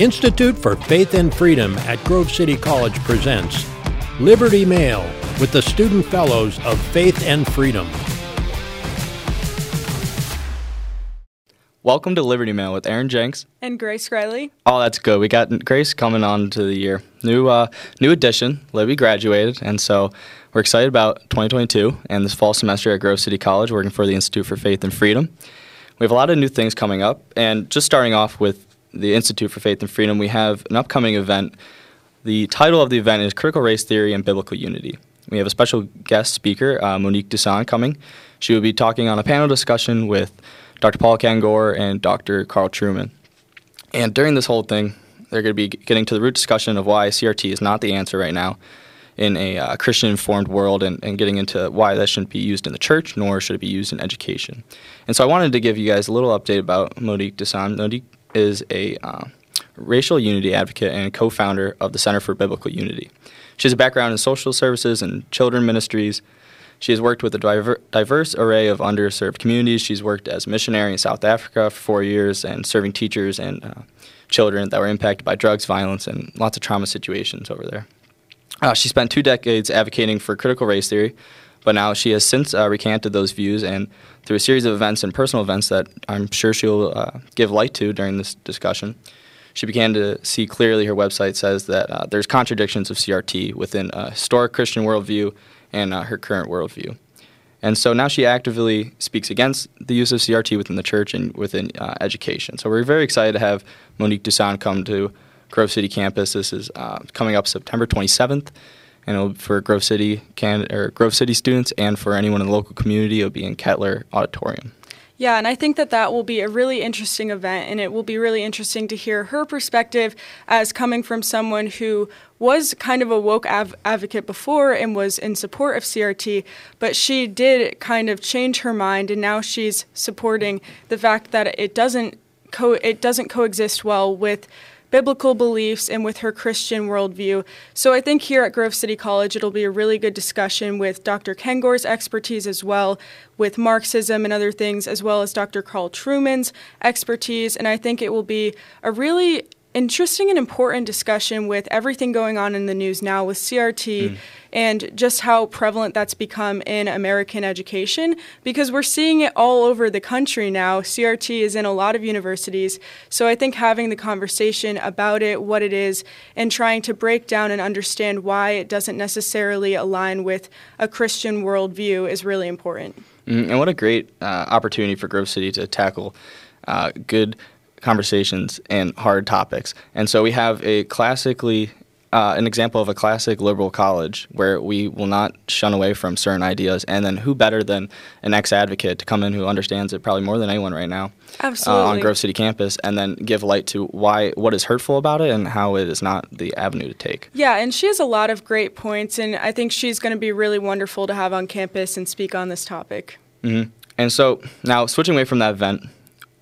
Institute for Faith and Freedom at Grove City College presents Liberty Mail with the Student Fellows of Faith and Freedom. Welcome to Liberty Mail with Aaron Jenks. And Grace Riley. Oh, that's good. We got Grace coming on to the year. New uh, new addition. Libby graduated, and so we're excited about 2022 and this fall semester at Grove City College, working for the Institute for Faith and Freedom. We have a lot of new things coming up, and just starting off with the Institute for Faith and Freedom, we have an upcoming event. The title of the event is Critical Race Theory and Biblical Unity. We have a special guest speaker, uh, Monique Duson, coming. She will be talking on a panel discussion with Dr. Paul Kengor and Dr. Carl Trueman. And during this whole thing, they're going to be getting to the root discussion of why CRT is not the answer right now in a uh, Christian informed world and, and getting into why that shouldn't be used in the church, nor should it be used in education. And so I wanted to give you guys a little update about Monique Duson. Monique is a uh, racial unity advocate and co founder of the Center for Biblical Unity. She has a background in social services and children ministries. She has worked with a diver- diverse array of underserved communities. She's worked as a missionary in South Africa for four years and serving teachers and uh, children that were impacted by drugs, violence, and lots of trauma situations over there. Uh, she spent two decades advocating for critical race theory, but now she has since uh, recanted those views and through a series of events and personal events that I'm sure she'll uh, give light to during this discussion. She began to see clearly her website says that uh, there's contradictions of CRT within a historic Christian worldview and uh, her current worldview. And so now she actively speaks against the use of CRT within the church and within uh, education. So we're very excited to have Monique Duson come to Grove City campus. This is uh, coming up September 27th and for Grove City can or Grove City students and for anyone in the local community, it'll be in Ketler Auditorium. Yeah, and I think that that will be a really interesting event, and it will be really interesting to hear her perspective as coming from someone who was kind of a woke av- advocate before and was in support of CRT, but she did kind of change her mind, and now she's supporting the fact that it doesn't co- it doesn't coexist well with biblical beliefs and with her Christian worldview. So I think here at Grove City College, it'll be a really good discussion with Dr. Kengor's expertise as well, with Marxism and other things, as well as Dr. Carl Trueman's expertise. And I think it will be a really interesting and important discussion with everything going on in the news now with CRT mm. and just how prevalent that's become in American education because we're seeing it all over the country now. CRT is in a lot of universities. So I think having the conversation about it, what it is, and trying to break down and understand why it doesn't necessarily align with a Christian worldview is really important. Mm, and what a great uh, opportunity for Grove City to tackle uh, good conversations and hard topics. And so we have a classically uh, an example of a classic liberal college where we will not shun away from certain ideas. And then who better than an ex-advocate to come in who understands it probably more than anyone right now Absolutely. Uh, on Grove City campus, and then give light to why what is hurtful about it and how it is not the avenue to take. Yeah, and she has a lot of great points, and I think she's going to be really wonderful to have on campus and speak on this topic. Mm-hmm. And so now switching away from that event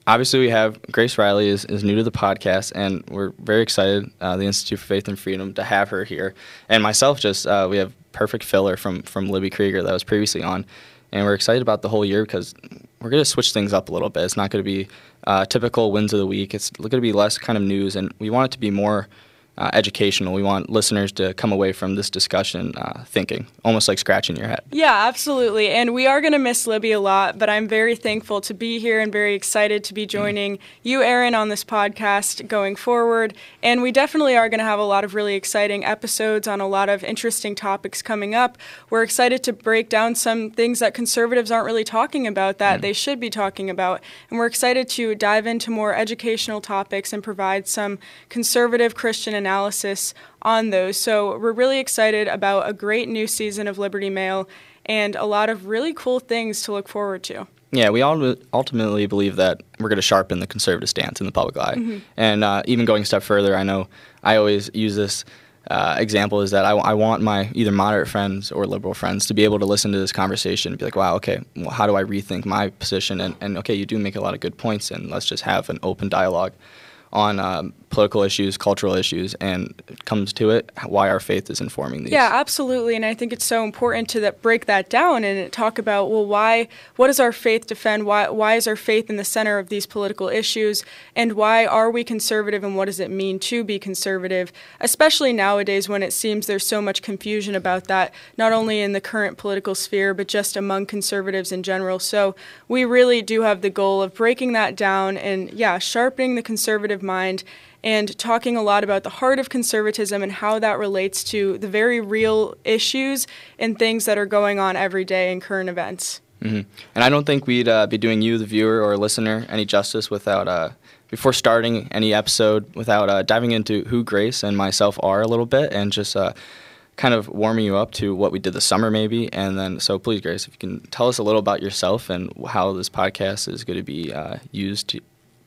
obviously we have Grace Riley is, is new to the podcast, and we're very excited, uh, the Institute for Faith and Freedom, to have her here. And myself, just uh, we have perfect filler from from Libby Krieger that was previously on, and we're excited about the whole year because we're going to switch things up a little bit. It's not going to be uh, typical wins of the week. It's going to be less kind of news, and we want it to be more uh, educational. We want listeners to come away from this discussion uh, thinking, almost like scratching your head. Yeah, absolutely. And we are going to miss Libby a lot, but I'm very thankful to be here and very excited to be joining you, Aaron, on this podcast going forward. And we definitely are going to have a lot of really exciting episodes on a lot of interesting topics coming up. We're excited to break down some things that conservatives aren't really talking about that mm. they should be talking about. And we're excited to dive into more educational topics and provide some conservative Christian analysis analysis on those. So we're really excited about a great new season of Liberty Mail and a lot of really cool things to look forward to. Yeah, we all ultimately believe that we're going to sharpen the conservative stance in the public eye. Mm-hmm. And uh, even going a step further, I know I always use this uh, example is that I, I, want my either moderate friends or liberal friends to be able to listen to this conversation and be like, wow, okay, well, how do I rethink my position? And, and okay, you do make a lot of good points, and let's just have an open dialogue on um, political issues, cultural issues, and it comes to it, why our faith is informing these. Yeah, absolutely, and I think it's so important to that, break that down and talk about well, why, what does our faith defend? Why, why is our faith in the center of these political issues, and why are we conservative, and what does it mean to be conservative, especially nowadays when it seems there's so much confusion about that, not only in the current political sphere, but just among conservatives in general. So we really do have the goal of breaking that down and yeah, sharpening the conservative mind and talking a lot about the heart of conservatism and how that relates to the very real issues and things that are going on every day in current events. Mm-hmm. And I don't think we'd uh, be doing you, the viewer or listener, any justice without, uh, before starting any episode, without uh, diving into who Grace and myself are a little bit and just uh, kind of warming you up to what we did this summer, maybe. And then, so please, Grace, if you can tell us a little about yourself and how this podcast is going to be uh, used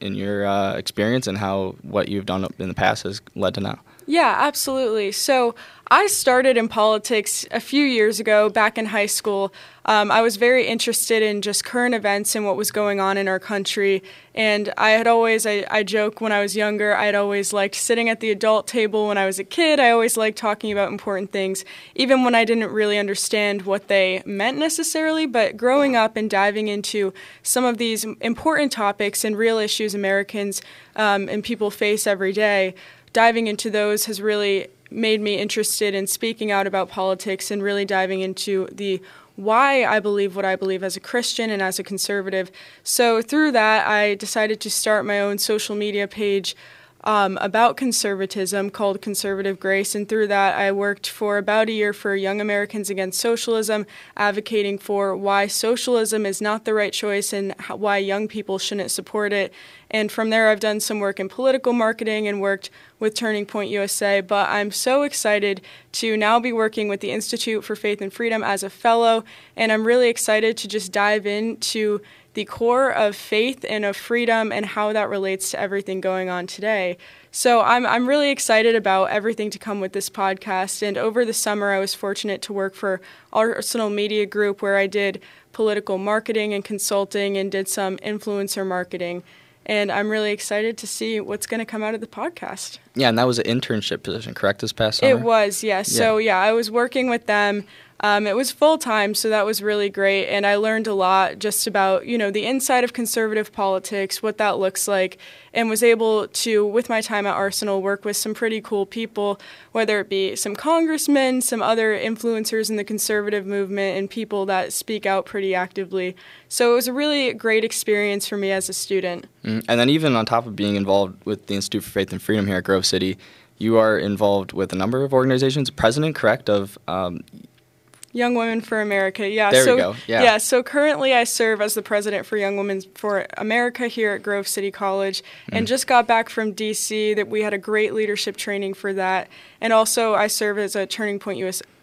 in your uh, experience and how what you've done in the past has led to now. Yeah, absolutely. So I started in politics a few years ago, back in high school. Um, I was very interested in just current events and what was going on in our country. And I had always, I, I joke when I was younger, I had always liked sitting at the adult table when I was a kid. I always liked talking about important things, even when I didn't really understand what they meant necessarily. But growing up and diving into some of these important topics and real issues Americans um, and people face every day diving into those has really made me interested in speaking out about politics and really diving into the why I believe what I believe as a Christian and as a conservative. So, through that, I decided to start my own social media page um, about conservatism called Conservative Grace. And through that, I worked for about a year for Young Americans Against Socialism, advocating for why socialism is not the right choice and why young people shouldn't support it. And from there, I've done some work in political marketing and worked with Turning Point USA. But I'm so excited to now be working with the Institute for Faith and Freedom as a fellow. And I'm really excited to just dive into the core of faith and of freedom and how that relates to everything going on today. So I'm I'm really excited about everything to come with this podcast. And over the summer, I was fortunate to work for Arsenal Media Group, where I did political marketing and consulting and did some influencer marketing. And I'm really excited to see what's going to come out of the podcast. Yeah, and that was an internship position, correct? This past summer. It was, yes. Yeah. So yeah, I was working with them. Um, it was full time, so that was really great, and I learned a lot just about you know the inside of conservative politics, what that looks like, and was able to, with my time at Arsenal, work with some pretty cool people, whether it be some congressmen, some other influencers in the conservative movement, and people that speak out pretty actively. So it was a really great experience for me as a student. Mm-hmm. And then even on top of being involved with the Institute for Faith and Freedom here at Grove City you are involved with a number of organizations. President, correct, of um, Young Women for America. Yeah. There so, we go. Yeah. yeah. So currently, I serve as the president for Young Women for America here at Grove City College, mm. and just got back from DC. That we had a great leadership training for that, and also I serve as a Turning Point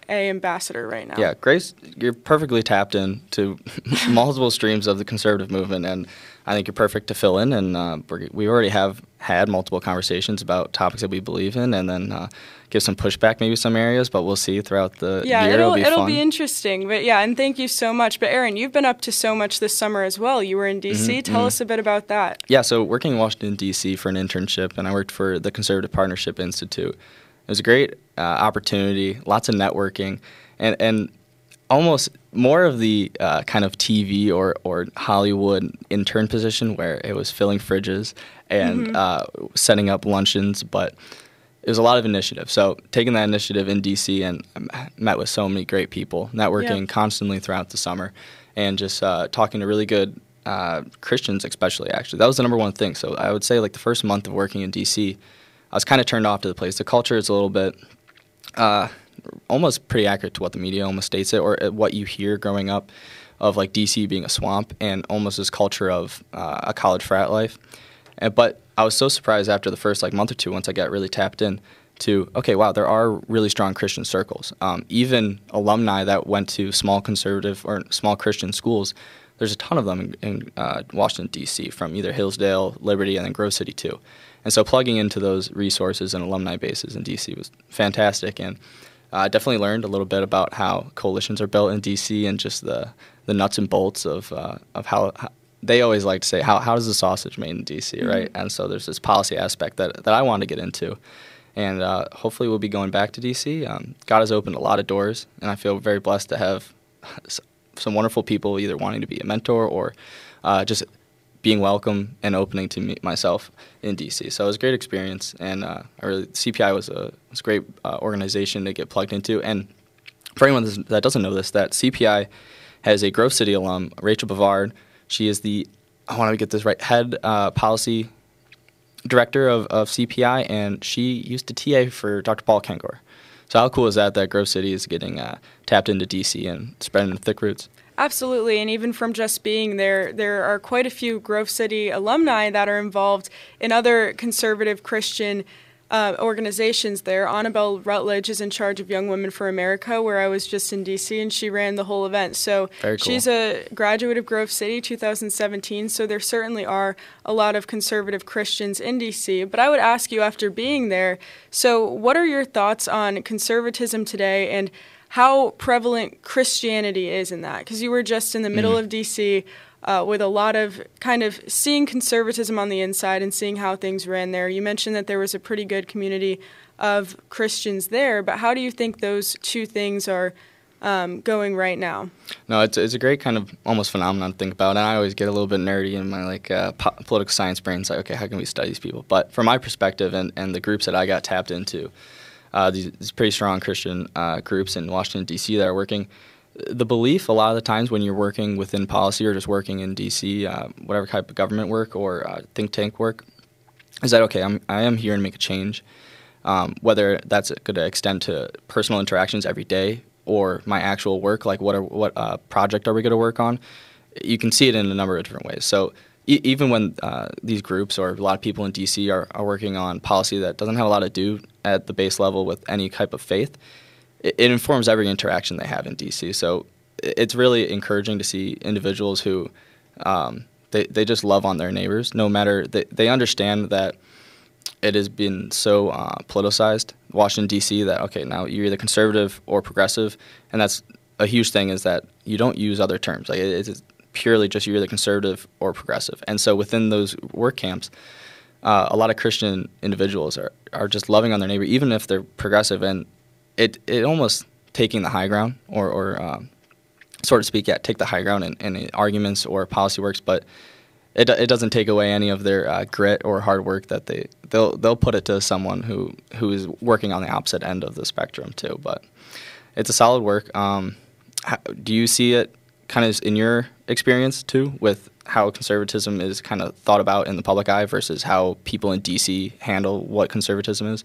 USA ambassador right now. Yeah, Grace, you're perfectly tapped into multiple streams of the conservative movement, and I think you're perfect to fill in. And uh, we already have had multiple conversations about topics that we believe in, and then uh, give some pushback, maybe some areas. But we'll see throughout the yeah, year. It'll, it'll, be, it'll be interesting. But yeah, and thank you so much. But Aaron, you've been up to so much this summer as well. You were in D.C. Mm-hmm, Tell mm-hmm. us a bit about that. Yeah, so working in Washington D.C. for an internship, and I worked for the Conservative Partnership Institute. It was a great uh, opportunity, lots of networking, and and almost more of the uh, kind of TV or, or Hollywood intern position where it was filling fridges and mm-hmm. uh, setting up luncheons, but it was a lot of initiative. So taking that initiative in DC and I met with so many great people, networking yeah. constantly throughout the summer, and just uh, talking to really good uh, Christians, especially. Actually, that was the number one thing. So I would say like the first month of working in DC, I was kind of turned off to the place. The culture is a little bit uh, almost pretty accurate to what the media almost states it, or uh, what you hear growing up of like DC being a swamp and almost this culture of uh, a college frat life. And, but I was so surprised after the first like month or two, once I got really tapped in, to okay, wow, there are really strong Christian circles. Um, even alumni that went to small conservative or small Christian schools, there's a ton of them in, in uh, Washington D.C. from either Hillsdale, Liberty, and then Grove City too. And so plugging into those resources and alumni bases in DC was fantastic. And I uh, definitely learned a little bit about how coalitions are built in DC and just the, the nuts and bolts of, uh, of how, they always like to say, how, how does the sausage made in DC, mm-hmm. right? And so there's this policy aspect that, that I want to get into. And uh, hopefully we'll be going back to DC. Um, God has opened a lot of doors, and I feel very blessed to have some wonderful people either wanting to be a mentor or uh, just being welcome and opening to me, myself in DC. So it was a great experience, and uh, really, CPI was a, was a great uh, organization to get plugged into. And for anyone that doesn't know this, that CPI has a Grove City alum, Rachel Bovard, she is the, I want to get this right, head uh, policy director of, of CPI, and she used to TA for Dr. Paul Kengor. So how cool is that that Grove City is getting uh, tapped into DC and spreading thick roots? Absolutely, and even from just being there, there are quite a few Grove City alumni that are involved in other conservative Christian uh, organizations there. Annabelle Rutledge is in charge of Young Women for America, where I was just in DC, and she ran the whole event. So cool. she's a graduate of Grove City 2017. So there certainly are a lot of conservative Christians in DC. But I would ask you, after being there, so what are your thoughts on conservatism today and how prevalent Christianity is in that? Because you were just in the middle mm-hmm. of DC uh, with a lot of kind of seeing conservatism on the inside and seeing how things ran there. You mentioned that there was a pretty good community of Christians there, but how do you think those two things are um, going right now? No, it's, it's a great kind of almost phenomenon to think about, and I always get a little bit nerdy in my like uh, po- political science brain. It's like, okay, how can we study these people? But from my perspective and, and the groups that I got tapped into, uh, these, these, pretty strong Christian uh, groups in Washington D.C. that are working the belief a lot of the times when you're working within policy or just working in DC, uh, whatever type of government work or uh, think tank work, is that okay? I'm I am here to make a change, um, whether that's going to extend to personal interactions every day or my actual work, like what are, what uh, project are we going to work on? You can see it in a number of different ways. So even when uh, these groups or a lot of people in DC are, are working on policy that doesn't have a lot to do at the base level with any type of faith it, it informs every interaction they have in DC. So it's really encouraging to see individuals who um, they, they just love on their neighbors, no matter they, they understand that it has been so uh, politicized, Washington D.C. That okay, now you're either conservative or progressive, and that's a huge thing is that you don't use other terms. Like it, it's purely just you're either conservative or progressive, and so within those work camps, uh, a lot of Christian individuals are are just loving on their neighbor, even if they're progressive, and it it almost taking the high ground or or um, sort of speak, yeah, take the high ground in, in arguments or policy works, but it, it doesn't take away any of their uh, grit or hard work that they they'll they'll put it to someone who who is working on the opposite end of the spectrum too. But it's a solid work. Um, do you see it kind of in your experience too with how conservatism is kind of thought about in the public eye versus how people in DC handle what conservatism is?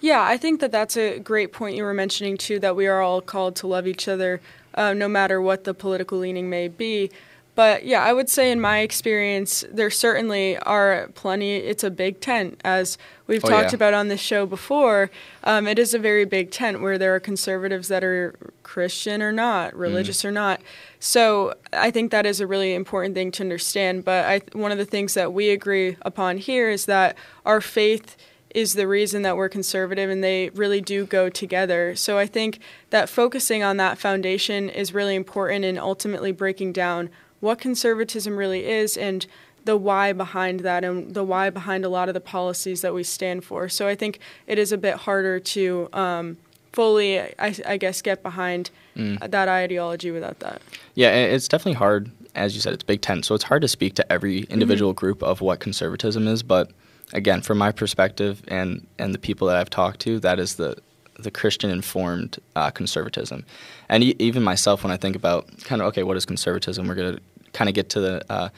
Yeah, I think that that's a great point you were mentioning too. That we are all called to love each other, uh, no matter what the political leaning may be. But yeah, I would say in my experience, there certainly are plenty. It's a big tent, as we've oh, talked yeah. about on this show before. Um, it is a very big tent where there are conservatives that are Christian or not, religious mm. or not. So I think that is a really important thing to understand. But I, one of the things that we agree upon here is that our faith is the reason that we're conservative and they really do go together. So I think that focusing on that foundation is really important in ultimately breaking down what conservatism really is and the why behind that and the why behind a lot of the policies that we stand for. So I think it is a bit harder to um, fully, I, I, guess, get behind mm. that ideology without that. Yeah, it's definitely hard. As you said, it's Big Tent, so it's hard to speak to every individual mm-hmm. group of what conservatism is, but again, from my perspective and and the people that I've talked to, that is the the Christian informed uh, conservatism, and e- even myself when I think about kind of okay, what is conservatism? We're gonna kind of get to the uh,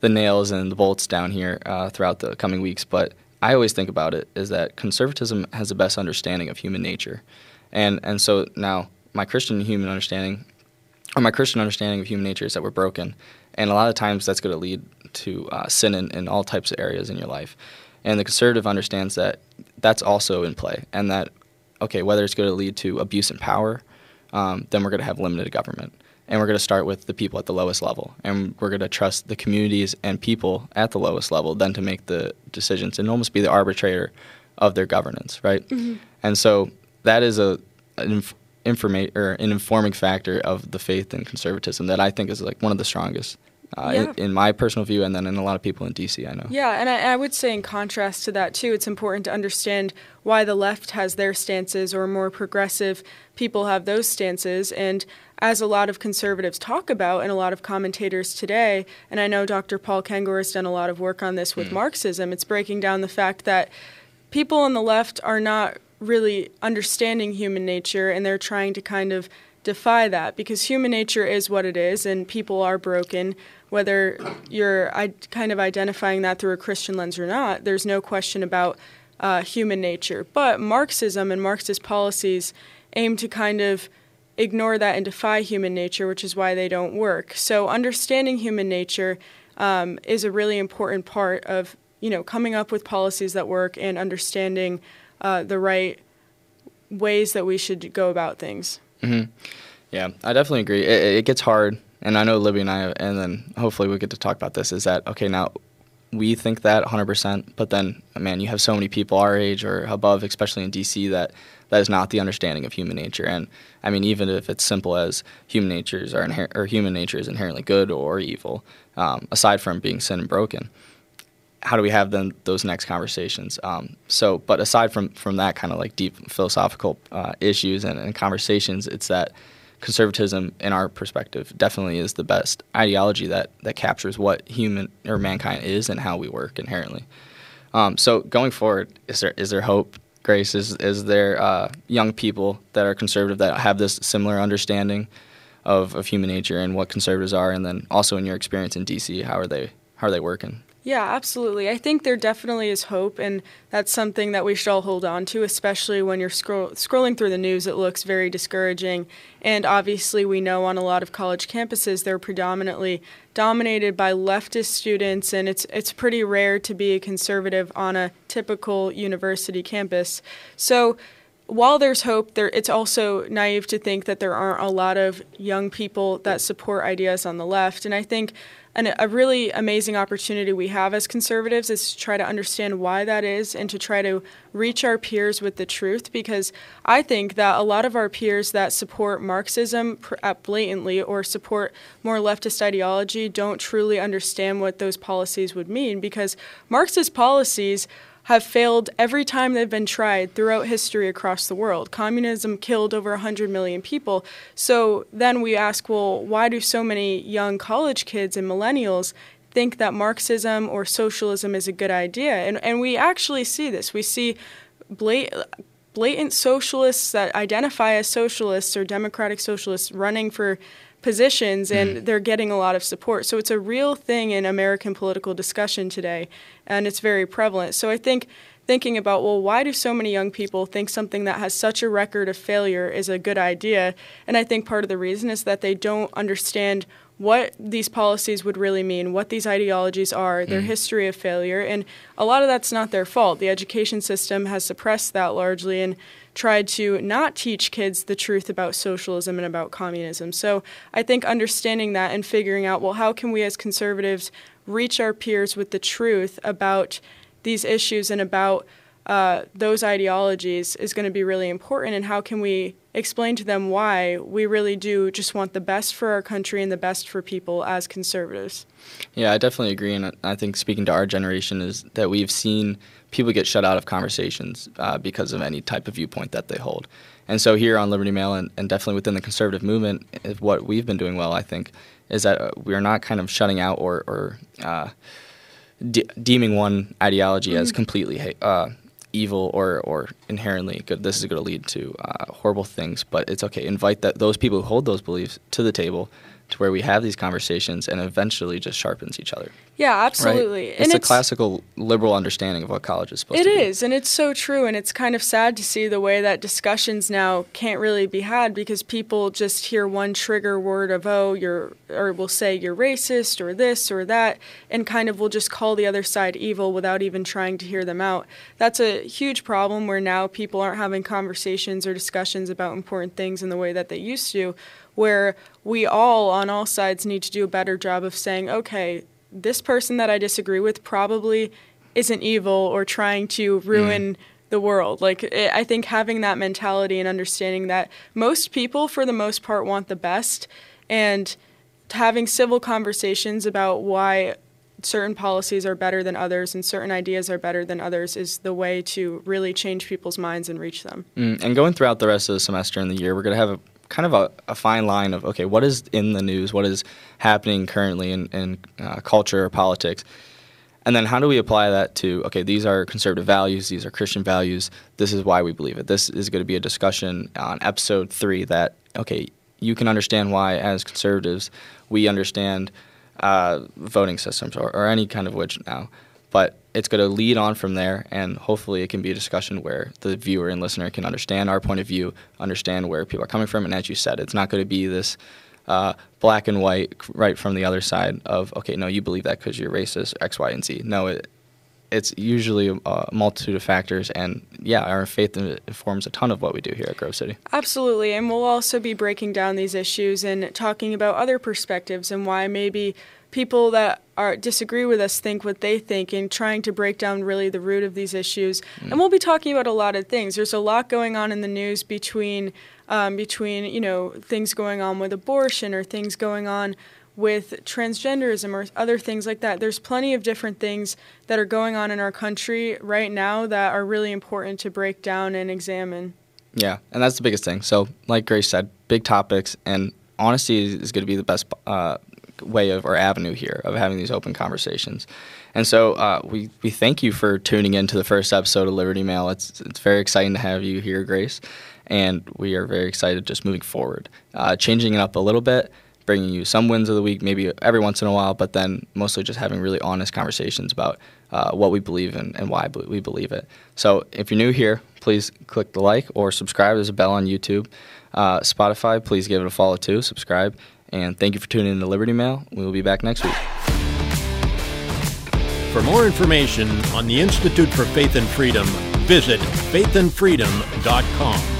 the nails and the bolts down here uh, throughout the coming weeks, but I always think about it is that conservatism has the best understanding of human nature, and and so now my Christian human understanding, or my Christian understanding of human nature is that we're broken, and a lot of times that's going to lead to uh, sin in, in all types of areas in your life. And the conservative understands that that's also in play, and that okay, whether it's going to lead to abuse and power, um, then we're going to have limited government, and we're going to start with the people at the lowest level, and we're going to trust the communities and people at the lowest level then to make the decisions and almost be the arbitrator of their governance, right? Mm-hmm. And so that is a an inf- or an informing factor of the faith and conservatism that I think is like one of the strongest Uh, Yeah. in, in my personal view, and then in a lot of people in DC, I know. Yeah, and I, I would say in contrast to that too, it's important to understand why the left has their stances or more progressive people have those stances. And as a lot of conservatives talk about, and a lot of commentators today, and I know Dr. Paul Kengor has done a lot of work on this with Marxism, it's breaking down the fact that people on the left are not really understanding human nature and they're trying to kind of defy that because human nature is what it is and people are broken whether you're kind of identifying that through a christian lens or not there's no question about uh, human nature but marxism and marxist policies aim to kind of ignore that and defy human nature which is why they don't work so understanding human nature um, is a really important part of you know coming up with policies that work and understanding uh, the right ways that we should go about things. Yeah, I definitely agree. It, it gets hard, and I know Libby and I, and then hopefully we get to talk about this. Is that okay? Now we think that 100%, but then man, you have so many people our age or above, especially in DC, that that is not the understanding of human nature. And I mean, even if it's simple as human natures are inher- or human nature is inherently good or evil, um, aside from being sin and broken how do we have then those next conversations? Um, so, but aside from from that kind of like deep philosophical uh, issues and, and conversations, it's that conservatism, in our perspective, definitely is the best ideology that that captures what human or mankind is and how we work inherently. Um, so, going forward, is there is there hope? Grace, is is there uh, young people that are conservative that have this similar understanding of, of human nature and what conservatives are, and then also in your experience in DC, how are they how are they working? Yeah, absolutely. I think there definitely is hope, and that's something that we should all hold on to, especially when you're scroll- scrolling through the news. It looks very discouraging. And obviously, we know on a lot of college campuses, they're predominantly dominated by leftist students, and it's, it's pretty rare to be a conservative on a typical university campus. So, while there's hope, there it's also naive to think that there aren't a lot of young people that support ideas on the left. And I think an, a really amazing opportunity we have as conservatives is to try to understand why that is and to try to reach our peers with the truth. Because I think that a lot of our peers that support Marxism uh, blatantly or support more leftist ideology don't truly understand what those policies would mean. Because Marxist policies have failed every time they've been tried throughout history across the world. Communism killed over 100 million people. So then we ask, well, why do so many young college kids and millennials think that Marxism or socialism is a good idea? And, and we actually see this. We see blatant, blatant socialists that identify as socialists or democratic socialists running for positions and mm. they're getting a lot of support. So it's a real thing in American political discussion today and it's very prevalent. So I think thinking about well why do so many young people think something that has such a record of failure is a good idea? And I think part of the reason is that they don't understand what these policies would really mean, what these ideologies are, their mm. history of failure, and a lot of that's not their fault. The education system has suppressed that largely and tried to not teach kids the truth about socialism and about communism. So I think understanding that and figuring out, well, how can we as conservatives reach our peers with the truth about these issues and about uh, those ideologies is going to be really important, and how can we explain to them why we really do just want the best for our country and the best for people as conservatives. Yeah, I definitely agree, and I think speaking to our generation is that we've seen people get shut out of conversations uh, because of any type of viewpoint that they hold. And so here on Liberty Mail, and, and definitely within the conservative movement, is what we've been doing well, I think, is that uh, we are not kind of shutting out or, or uh, de- deeming one ideology as completely ha- uh, evil or, or inherently good. This is going to lead to uh, horrible things, but it's okay. Invite that those people who hold those beliefs to the table to where we have these conversations and eventually just sharpens each other. Yeah, Right? absolutely. It's a classical liberal understanding of what college is supposed It to be. is, and it's so true, and it's kind of sad to see the way that discussions now can't really be had because people just hear one trigger word of oh you're or will say you're racist or this or that, and kind of will just call the other side evil without even trying to hear them out. That's a huge problem where now people aren't having conversations or discussions about important things in the way that they used to, where we all on all sides need to do a better job of saying okay this person that I disagree with probably isn't evil or trying to ruin the world. Like i I think having that mentality and understanding that most people, for the most part, want the best, and having civil conversations about why certain policies are better than others and certain ideas are better than others is the way to really change people's minds and reach them. Mm, and going throughout the rest of the semester and the year, we're going to have a kind of a, a, fine line of okay, what is in the news, what is happening currently in, in uh, culture or politics, and then how do we apply that to okay, these are conservative values, these are Christian values, this is why we believe it. This is going to be a discussion on episode three that okay, you can understand why as conservatives we understand uh, voting systems or, or any kind of which now. But it's going to lead on from there, and hopefully, it can be a discussion where the viewer and listener can understand our point of view, understand where people are coming from, and as you said, it's not going to be this uh, black and white right from the other side of okay, no, you believe that because you're racist, X, Y, and Z. No, it, it's usually a multitude of factors, and yeah, our faith informs a ton of what we do here at Grove City. Absolutely, and we'll also be breaking down these issues and talking about other perspectives and why maybe people that are disagree with us think what they think and trying to break down really the root of these issues. Mm. And we'll be talking about a lot of things. There's a lot going on in the news between um, between you know things going on with abortion or things going on with transgenderism or other things like that. There's plenty of different things that are going on in our country right now that are really important to break down and examine. Yeah, and that's the biggest thing. So, like Grace said, big topics, and honesty is going to be the best uh, way of or avenue here of having these open conversations. And so uh, we, we thank you for tuning in to the first episode of Liberty Mail. It's, it's very exciting to have you here, Grace, and we are very excited just moving forward, uh, changing it up a little bit bringing you some wins of the week, maybe every once in a while, but then mostly just having really honest conversations about uh, what we believe in and why we believe it. So if you're new here, please click the like or subscribe. There's a bell on YouTube. Uh, Spotify, please give it a follow too, subscribe. And thank you for tuning in to Liberty Mail. We will be back next week. For more information on the Institute for Faith and Freedom, visit faithandfreedom.com.